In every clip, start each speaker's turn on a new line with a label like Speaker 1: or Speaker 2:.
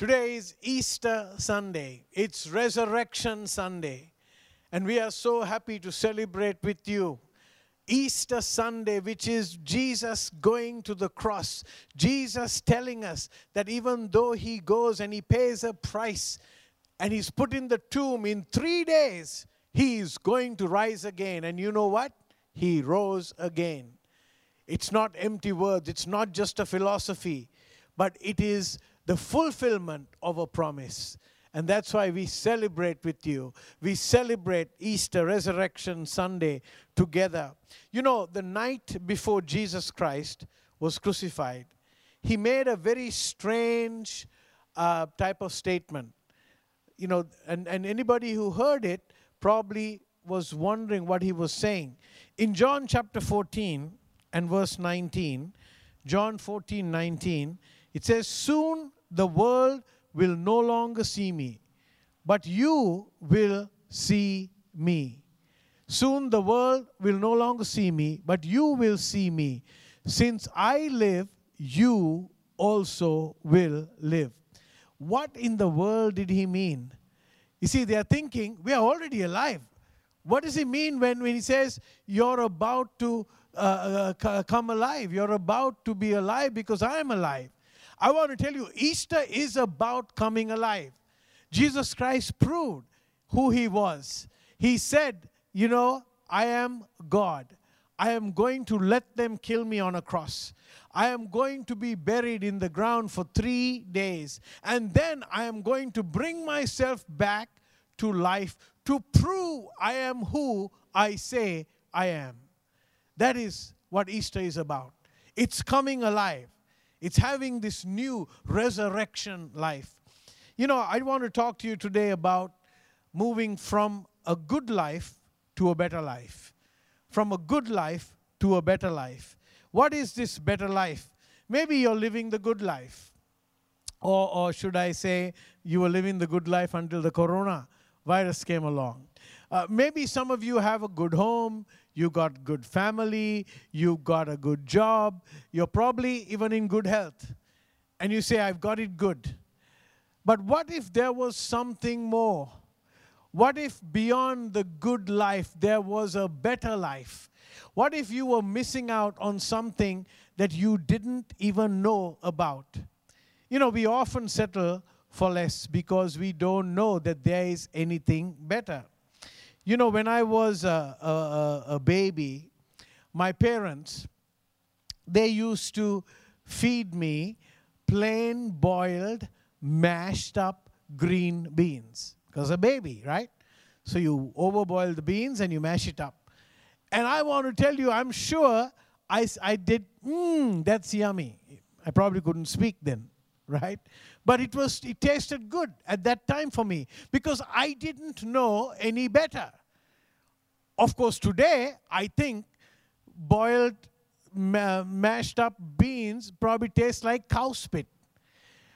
Speaker 1: Today is Easter Sunday, it's Resurrection Sunday, and we are so happy to celebrate with you. Easter Sunday, which is Jesus going to the cross, Jesus telling us that even though he goes and he pays a price and he's put in the tomb in three days, he is going to rise again. And you know what? He rose again. It's not empty words, it's not just a philosophy, but it is the fulfillment of a promise. And that's why we celebrate with you. We celebrate Easter, Resurrection Sunday together. You know, the night before Jesus Christ was crucified, he made a very strange uh, type of statement. You know, and, and anybody who heard it probably was wondering what he was saying. In John chapter 14 and verse 19, John 14, 19, it says, Soon the world will no longer see me, but you will see me. Soon the world will no longer see me, but you will see me. Since I live, you also will live. What in the world did he mean? You see, they are thinking, we are already alive. What does he mean when, when he says, you're about to uh, uh, come alive? You're about to be alive because I am alive. I want to tell you, Easter is about coming alive. Jesus Christ proved who he was. He said, You know, I am God. I am going to let them kill me on a cross. I am going to be buried in the ground for three days. And then I am going to bring myself back to life to prove I am who I say I am. That is what Easter is about. It's coming alive. It's having this new resurrection life. You know, I want to talk to you today about moving from a good life to a better life. From a good life to a better life. What is this better life? Maybe you're living the good life. Or, or should I say, you were living the good life until the corona virus came along. Uh, maybe some of you have a good home, you got good family, you got a good job, you're probably even in good health. And you say, I've got it good. But what if there was something more? What if beyond the good life there was a better life? What if you were missing out on something that you didn't even know about? You know, we often settle for less because we don't know that there is anything better. You know, when I was a, a, a baby, my parents, they used to feed me plain boiled, mashed up green beans. Because a baby, right? So you overboil the beans and you mash it up. And I want to tell you, I'm sure I, I did, mmm, that's yummy. I probably couldn't speak then, right? But it was it tasted good at that time for me because I didn't know any better. Of course, today I think boiled ma- mashed up beans probably taste like cow spit.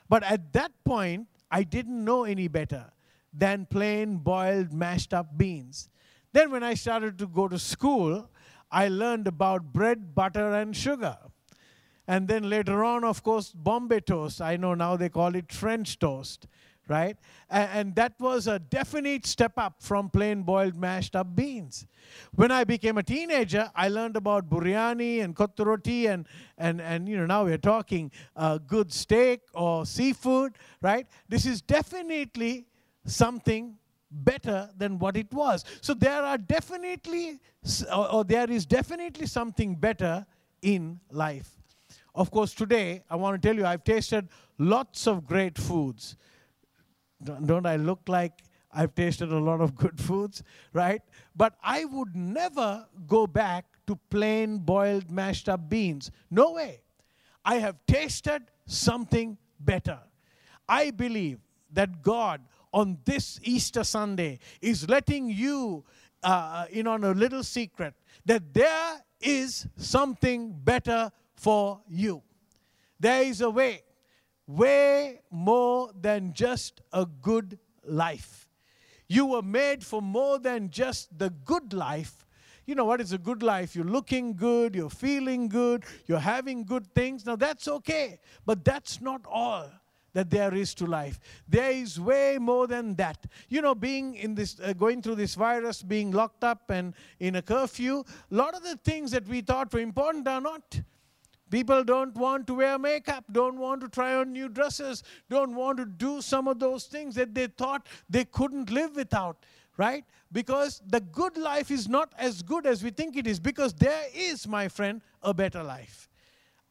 Speaker 1: But at that point, I didn't know any better than plain boiled mashed up beans. Then when I started to go to school, I learned about bread, butter, and sugar. And then later on, of course, Bombay toast. I know now they call it French toast, right? And, and, that was a definite step up from plain boiled mashed up beans. When I became a teenager, I learned about biryani and roti, and, and, and you know, now we're talking uh, good steak or seafood, right? This is definitely something better than what it was. So there are definitely, or, or there is definitely something better in life. Of course, today I want to tell you I've tasted lots of great foods. Don't I look like I've tasted a lot of good foods, right? But I would never go back to plain boiled mashed up beans. No way. I have tasted something better. I believe that God on this Easter Sunday is letting you uh, in on a little secret that there is something better for you. There is a way, way more than just a good life. You were made for more than just the good life. You know what is a good life? You're looking good, you're feeling good, you're having good things. Now that's okay, but that's not all. that there is to life. There is way more than that. You know, being in this, uh, going through this virus, being locked up and in a curfew, a lot of the things that we thought were important are not. People don't want to wear makeup, don't want to try on new dresses, don't want to do some of those things that they thought they couldn't live without, right? Because the good life is not as good as we think it is, because there is, my friend, a better life.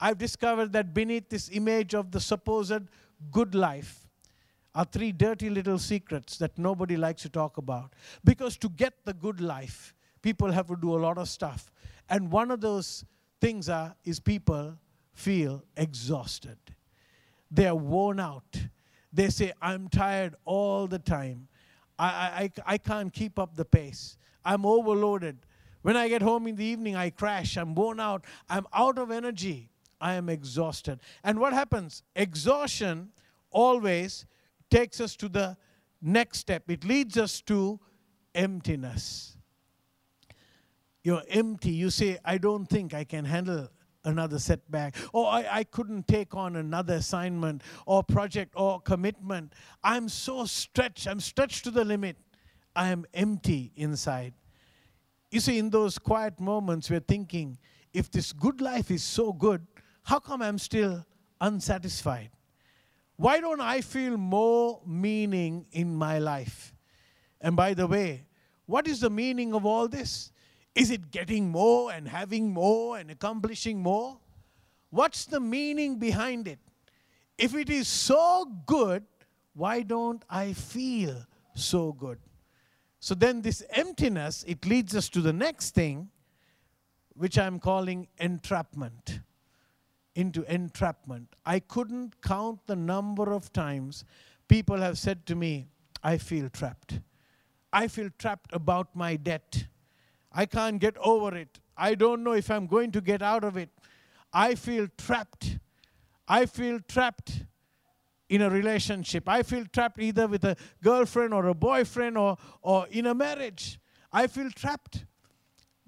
Speaker 1: I've discovered that beneath this image of the supposed good life are three dirty little secrets that nobody likes to talk about. Because to get the good life, people have to do a lot of stuff. And one of those things are is people feel exhausted. They're worn out. They say, I'm tired all the time. I, I, I can't keep up the pace. I'm overloaded. When I get home in the evening, I crash. I'm worn out. I'm out of energy. I am exhausted. And what happens? Exhaustion always takes us to the next step, it leads us to emptiness. You're empty. You say, I don't think I can handle another setback, or I, I couldn't take on another assignment, or project, or commitment. I'm so stretched. I'm stretched to the limit. I am empty inside. You see, in those quiet moments, we're thinking, if this good life is so good, how come I'm still unsatisfied? Why don't I feel more meaning in my life? And by the way, what is the meaning of all this? Is it getting more and having more and accomplishing more? What's the meaning behind it? If it is so good, why don't I feel so good? So then, this emptiness, it leads us to the next thing, which I'm calling entrapment into entrapment. I couldn't count the number of times people have said to me, I feel trapped. I feel trapped about my debt. I can't get over it. I don't know if I'm going to get out of it. I feel trapped. I feel trapped in a relationship. I feel trapped either with a girlfriend or a boyfriend or, or in a marriage. I feel trapped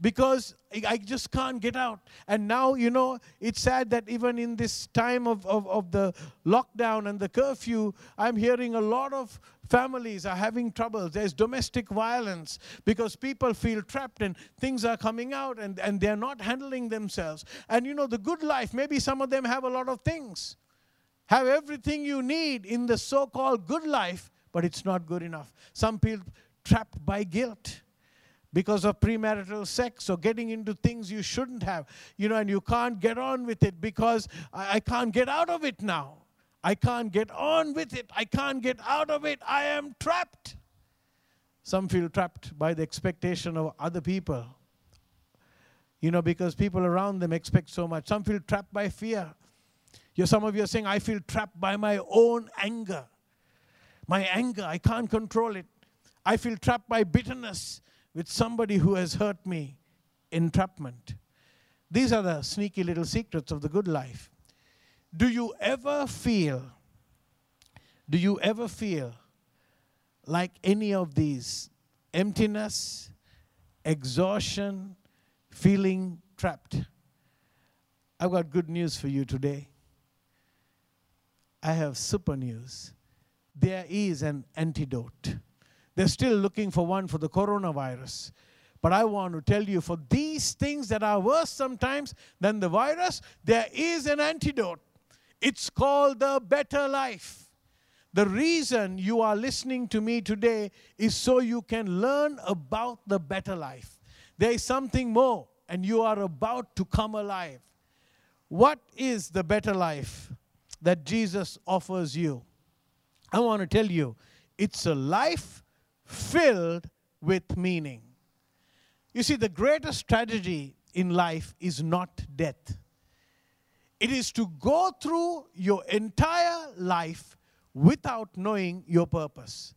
Speaker 1: because I just can't get out. And now, you know, it's sad that even in this time of, of, of, the lockdown and the curfew, I'm hearing a lot of families are having trouble. There's domestic violence because people feel trapped and things are coming out and, and they're not handling themselves. And, you know, the good life, maybe some of them have a lot of things, have everything you need in the so called good life, but it's not good enough. Some people trapped by guilt because of premarital sex or getting into things you shouldn't have, you know, and you can't get on with it because I, I can't get out of it now. I can't get on with it. I can't get out of it. I am trapped. Some feel trapped by the expectation of other people. You know, because people around them expect so much. Some feel trapped by fear. You're, some of you are saying, I feel trapped by my own anger. My anger, I can't control it. I feel trapped by bitterness with somebody who has hurt me, entrapment. These are the sneaky little secrets of the good life. Do you ever feel, do you ever feel like any of these emptiness, exhaustion, feeling trapped? I've got good news for you today. I have super news. There is an antidote. They're still looking for one for the coronavirus. But I want to tell you for these things that are worse sometimes than the virus, there is an antidote. It's called the better life. The reason you are listening to me today is so you can learn about the better life. There is something more, and you are about to come alive. What is the better life that Jesus offers you? I want to tell you it's a life filled with meaning. You see, the greatest tragedy in life is not death. It is to go through your entire life without knowing your purpose,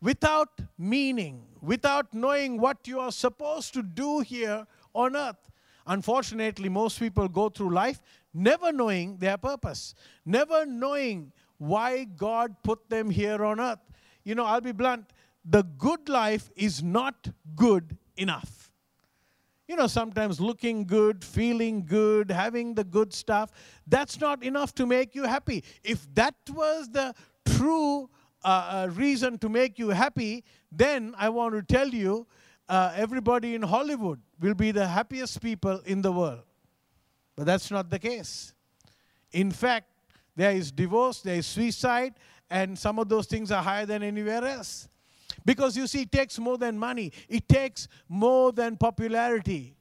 Speaker 1: without meaning, without knowing what you are supposed to do here on earth. Unfortunately, most people go through life never knowing their purpose, never knowing why God put them here on earth. You know, I'll be blunt the good life is not good enough. you know, sometimes looking good, feeling good, having the good stuff, that's not enough to make you happy. If that was the true uh, uh, reason to make you happy, then I want to tell you uh, everybody in Hollywood will be the happiest people in the world. But that's not the case. In fact, there is divorce, there is suicide, and some of those things are higher than anywhere else. Because you see, it takes more than money, it takes more than popularity,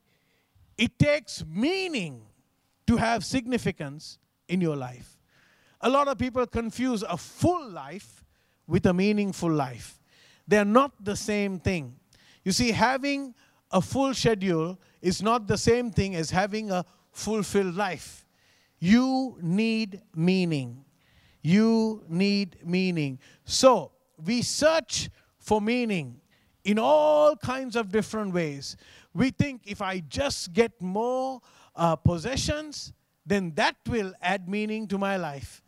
Speaker 1: it takes meaning to have significance in your life. A lot of people confuse a full life with a meaningful life. They're not the same thing. You see, having a full schedule is not the same thing as having a fulfilled life. You need meaning. You need meaning. So, we search for meaning in all kinds of different ways. We think if I just get more uh, possessions, then that will add meaning to my life.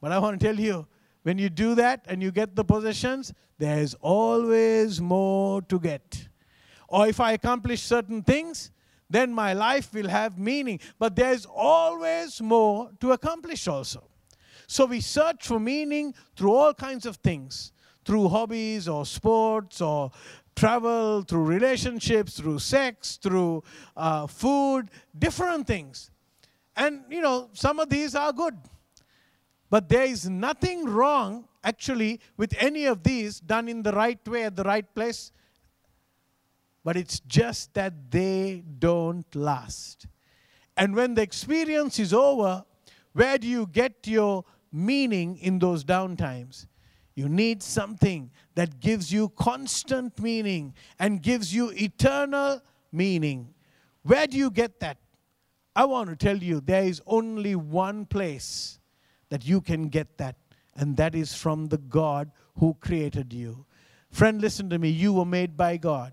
Speaker 1: But I want to tell you, when you do that and you get the possessions, there's always more to get. Or if I accomplish certain things, then my life will have meaning. But there's always more to accomplish also. So we search for meaning through all kinds of things through hobbies or sports or travel, through relationships, through sex, through uh, food, different things. And, you know, some of these are good. But there is nothing wrong, actually, with any of these done in the right way at the right place. But it's just that they don't last. And when the experience is over, where do you get your meaning in those downtimes? You need something that gives you constant meaning and gives you eternal meaning. Where do you get that? I want to tell you there is only one place that you can get that, and that is from the God who created you. Friend, listen to me. You were made by God.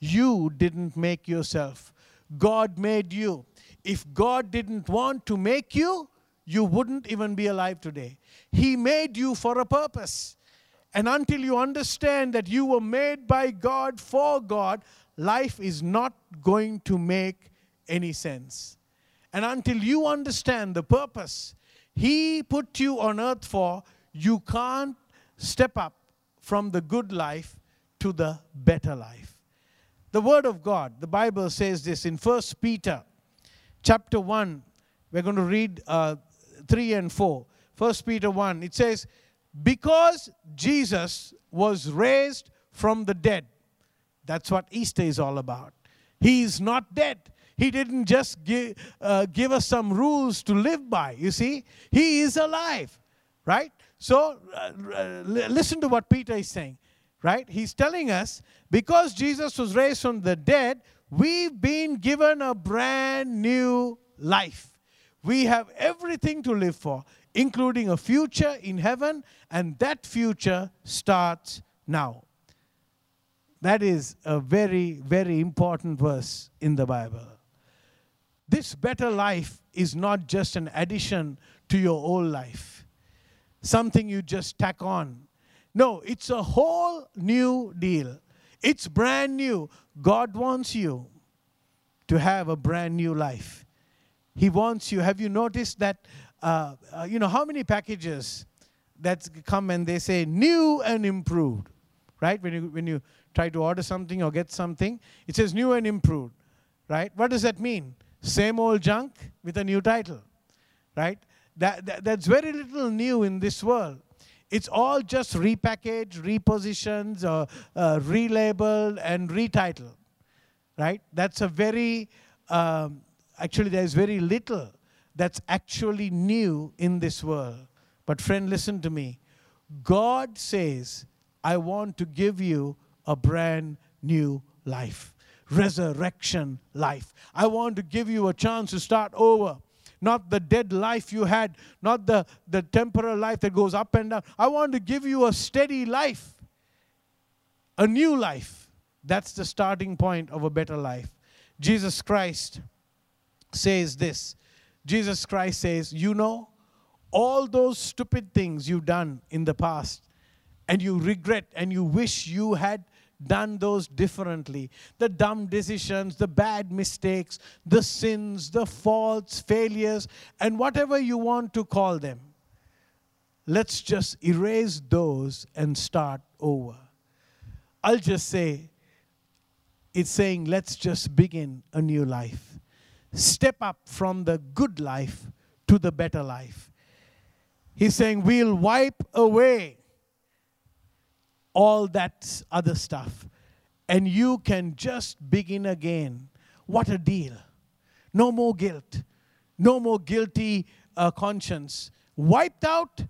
Speaker 1: You didn't make yourself. God made you. If God didn't want to make you, you wouldn't even be alive today. He made you for a purpose. And until you understand that you were made by God for God, life is not going to make any sense. And until you understand the purpose He put you on earth for, you can't step up from the good life to the better life. The Word of God, the Bible says this in 1 Peter chapter 1. We're going to read uh, 3 and 4. 1 Peter 1, it says, Because Jesus was raised from the dead, that's what Easter is all about. He is not dead. He didn't just give, uh, give us some rules to live by. You see, He is alive, right? So uh, uh listen to what Peter is saying, right? He's telling us because Jesus was raised from the dead, we've been given a brand new life. We have everything to live for, including a future in heaven, and that future starts now. That is a very, very important verse in the Bible. This better life is not just an addition to your old life, something you just tack on. No, it's a whole new deal. It's brand new. God wants you to have a brand new life. He wants you. Have you noticed that? Uh, uh, you know, how many packages that come and they say new and improved, right? When you, when you try to order something or get something, it says new and improved, right? What does that mean? Same old junk with a new title, right? That, that, that's very little new in this world. It's all just repackaged, repositioned, or uh, relabeled, and retitled, right? That's a very um, actually there's very little that's actually new in this world. But, friend, listen to me. God says, I want to give you a brand new life, resurrection life. I want to give you a chance to start over. Not the dead life you had, not the, the temporal life that goes up and down. I want to give you a steady life, a new life. That's the starting point of a better life. Jesus Christ says this Jesus Christ says, You know, all those stupid things you've done in the past, and you regret and you wish you had done those differently. The dumb decisions, the bad mistakes, the sins, the faults, failures, and whatever you want to call them. Let's just erase those and start over. I'll just say, it's saying, let's just begin a new life. Step up from the good life to the better life. He's saying, we'll wipe away all that other stuff and you can just begin again. What a deal! No more guilt, no more guilty uh, conscience. Wiped out,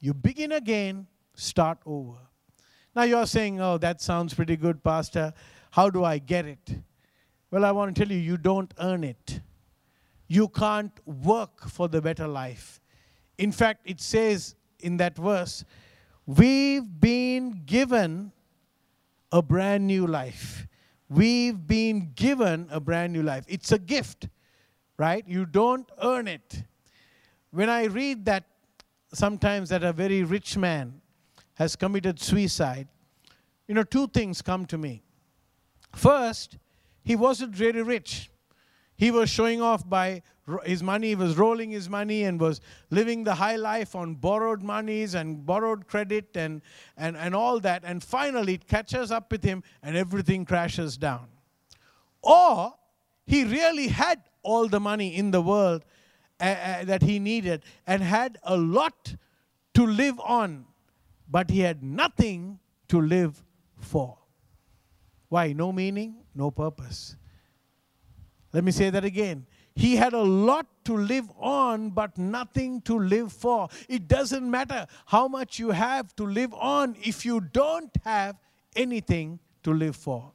Speaker 1: you begin again, start over. Now you're saying, oh, that sounds pretty good, Pastor. How do I get it? Well, I want to tell you, you don't earn it. You can't work for the better life. In fact, it says in that verse, we've been given a brand new life. We've been given a brand new life. It's a gift, right? You don't earn it. When I read that sometimes that a very rich man has committed suicide, you know, two things come to me. First, he wasn't really rich. He was showing off by his money, he was rolling his money and was living the high life on borrowed monies and borrowed credit and, and, and all that. And finally, it catches up with him and everything crashes down. Or he really had all the money in the world uh, uh, that he needed and had a lot to live on, but he had nothing to live for. Why? No meaning, no purpose. Let me say that again. He had a lot to live on, but nothing to live for. It doesn't matter how much you have to live on if you don't have anything to live for.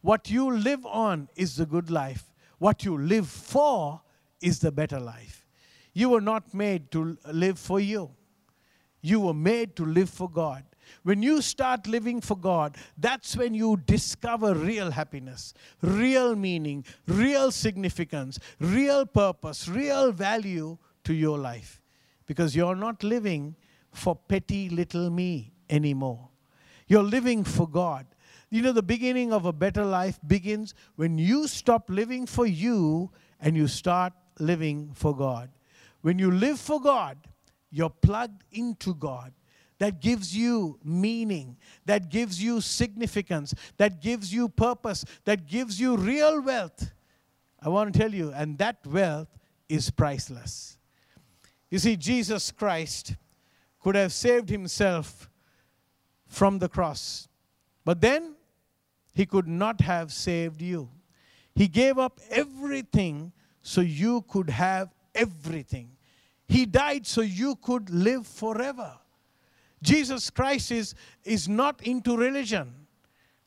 Speaker 1: What you live on is the good life. What you live for is the better life. You were not made to live for you, you were made to live for God. When you start living for God, that's when you discover real happiness, real meaning, real significance, real purpose, real value to your life. Because you're not living for petty little me anymore. You're living for God. You know, the beginning of a better life begins when you stop living for you and you start living for God. When you live for God, you're plugged into God that gives you meaning, that gives you significance, that gives you purpose, that gives you real wealth. I want to tell you, and that wealth is priceless. You see, Jesus Christ could have saved himself from the cross, but then he could not have saved you. He gave up everything so you could have everything. He died so you could live forever. Jesus Christ is, is not into religion,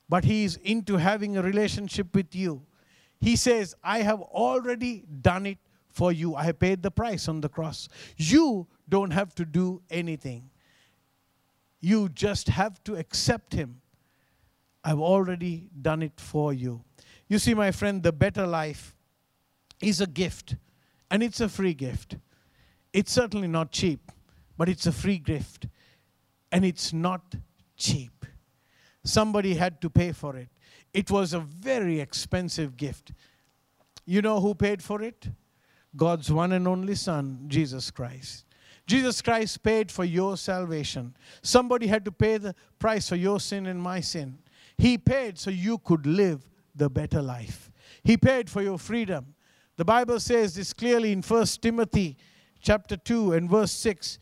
Speaker 1: but he is into having a relationship with you. He says, I have already done it for you. I have paid the price on the cross. You don't have to do anything. You just have to accept him. I've already done it for you. You see, my friend, the better life is a gift, and it's a free gift. It's certainly not cheap, but it's a free gift and it's not cheap. Somebody had to pay for it. It was a very expensive gift. You know who paid for it? God's one and only Son, Jesus Christ. Jesus Christ paid for your salvation. Somebody had to pay the price for your sin and my sin. He paid so you could live the better life. He paid for your freedom. The Bible says this clearly in 1 Timothy chapter 2 and verse 6.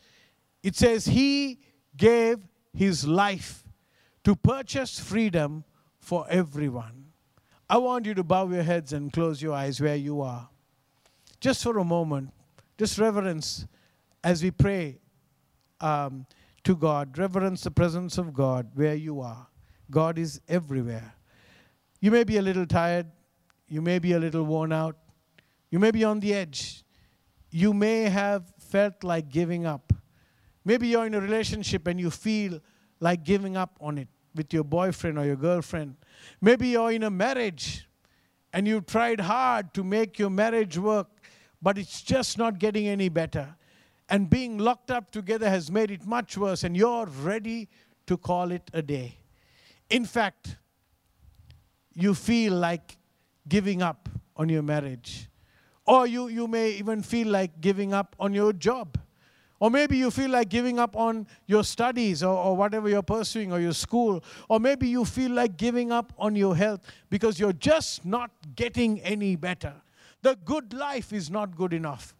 Speaker 1: It says, He gave his life to purchase freedom for everyone. I want you to bow your heads and close your eyes where you are. Just for a moment, just reverence as we pray um, to God, reverence the presence of God where you are. God is everywhere. You may be a little tired, you may be a little worn out, you may be on the edge, you may have felt like giving up. Maybe you're in a relationship and you feel like giving up on it with your boyfriend or your girlfriend. Maybe you're in a marriage and you've tried hard to make your marriage work, but it's just not getting any better. And being locked up together has made it much worse, and you're ready to call it a day. In fact, you feel like giving up on your marriage. Or you, you may even feel like giving up on your job. Or maybe you feel like giving up on your studies or, or, whatever you're pursuing or your school. Or maybe you feel like giving up on your health because you're just not getting any better. The good life is not good enough.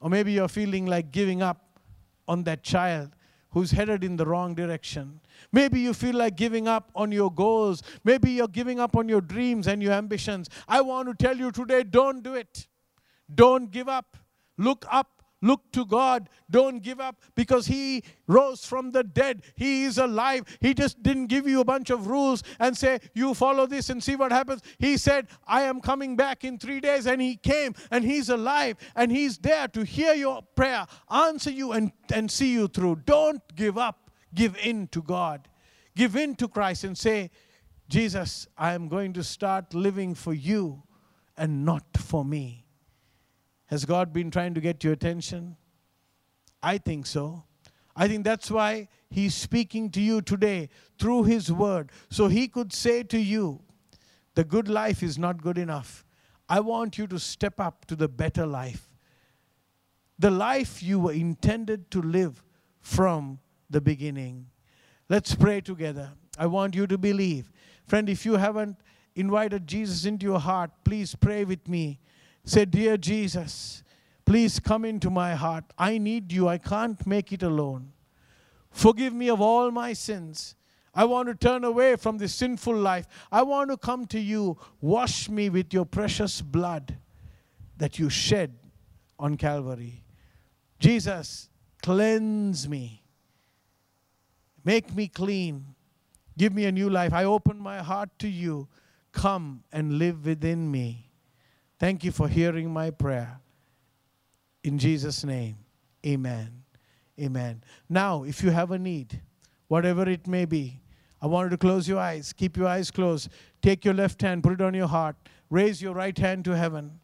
Speaker 1: Or maybe you're feeling like giving up on that child who's headed in the wrong direction. Maybe you feel like giving up on your goals. Maybe you're giving up on your dreams and your ambitions. I want to tell you today don't do it. Don't give up. Look up Look to God. Don't give up because He rose from the dead. He is alive. He just didn't give you a bunch of rules and say, You follow this and see what happens. He said, I am coming back in three days. And He came and He's alive and He's there to hear your prayer, answer you, and, and see you through. Don't give up. Give in to God. Give in to Christ and say, Jesus, I am going to start living for you and not for me. Has God been trying to get your attention? I think so. I think that's why He's speaking to you today through His Word. So He could say to you, The good life is not good enough. I want you to step up to the better life. The life you were intended to live from the beginning. Let's pray together. I want you to believe. Friend, if you haven't invited Jesus into your heart, please pray with me. Say, Dear Jesus, please come into my heart. I need you. I can't make it alone. Forgive me of all my sins. I want to turn away from this sinful life. I want to come to you. Wash me with your precious blood that you shed on Calvary. Jesus, cleanse me. Make me clean. Give me a new life. I open my heart to you. Come and live within me. Thank you for hearing my prayer. In Jesus' name, amen. Amen. Now, if you have a need, whatever it may be, I want you to close your eyes. Keep your eyes closed. Take your left hand, put it on your heart. Raise your right hand to heaven.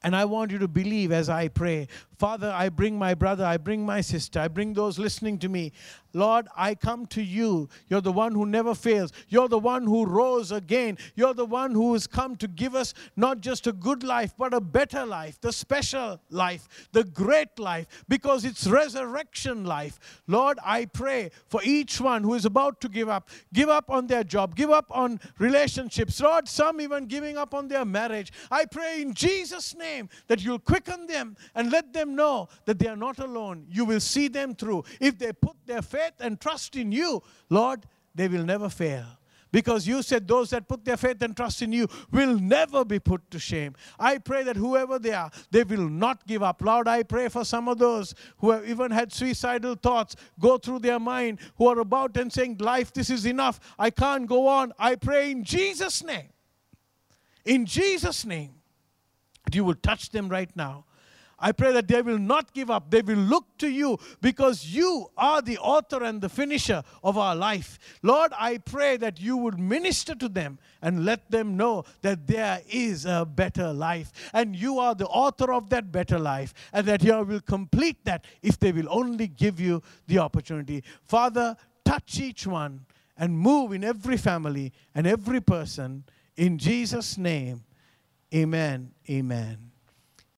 Speaker 1: And I want you to believe as I pray. Father, I bring my brother, I bring my sister, I bring those listening to me. Lord, I come to you. You're the one who never fails. You're the one who rose again. You're the one who has come to give us not just a good life, but a better life, the special life, the great life, because it's resurrection life. Lord, I pray for each one who is about to give up, give up on their job, give up on relationships. Lord, some even giving up on their marriage. I pray in Jesus' name that you'll quicken them and let them them know that they are not alone. You will see them through. If they put their faith and trust in you, Lord, they will never fail. Because you said those that put their faith and trust in you will never be put to shame. I pray that whoever they are, they will not give up. Lord, I pray for some of those who have even had suicidal thoughts go through their mind, who are about and saying, Life, this is enough. I can't go on. I pray in Jesus' name. In Jesus' name, you will touch them right now I pray that they will not give up. They will look to you because you are the author and the finisher of our life. Lord, I pray that you would minister to them and let them know that there is a better life. And you are the author of that better life. And that you will complete that if they will only give you the opportunity. Father, touch each one and move in every family and every person. In Jesus' name, amen. Amen.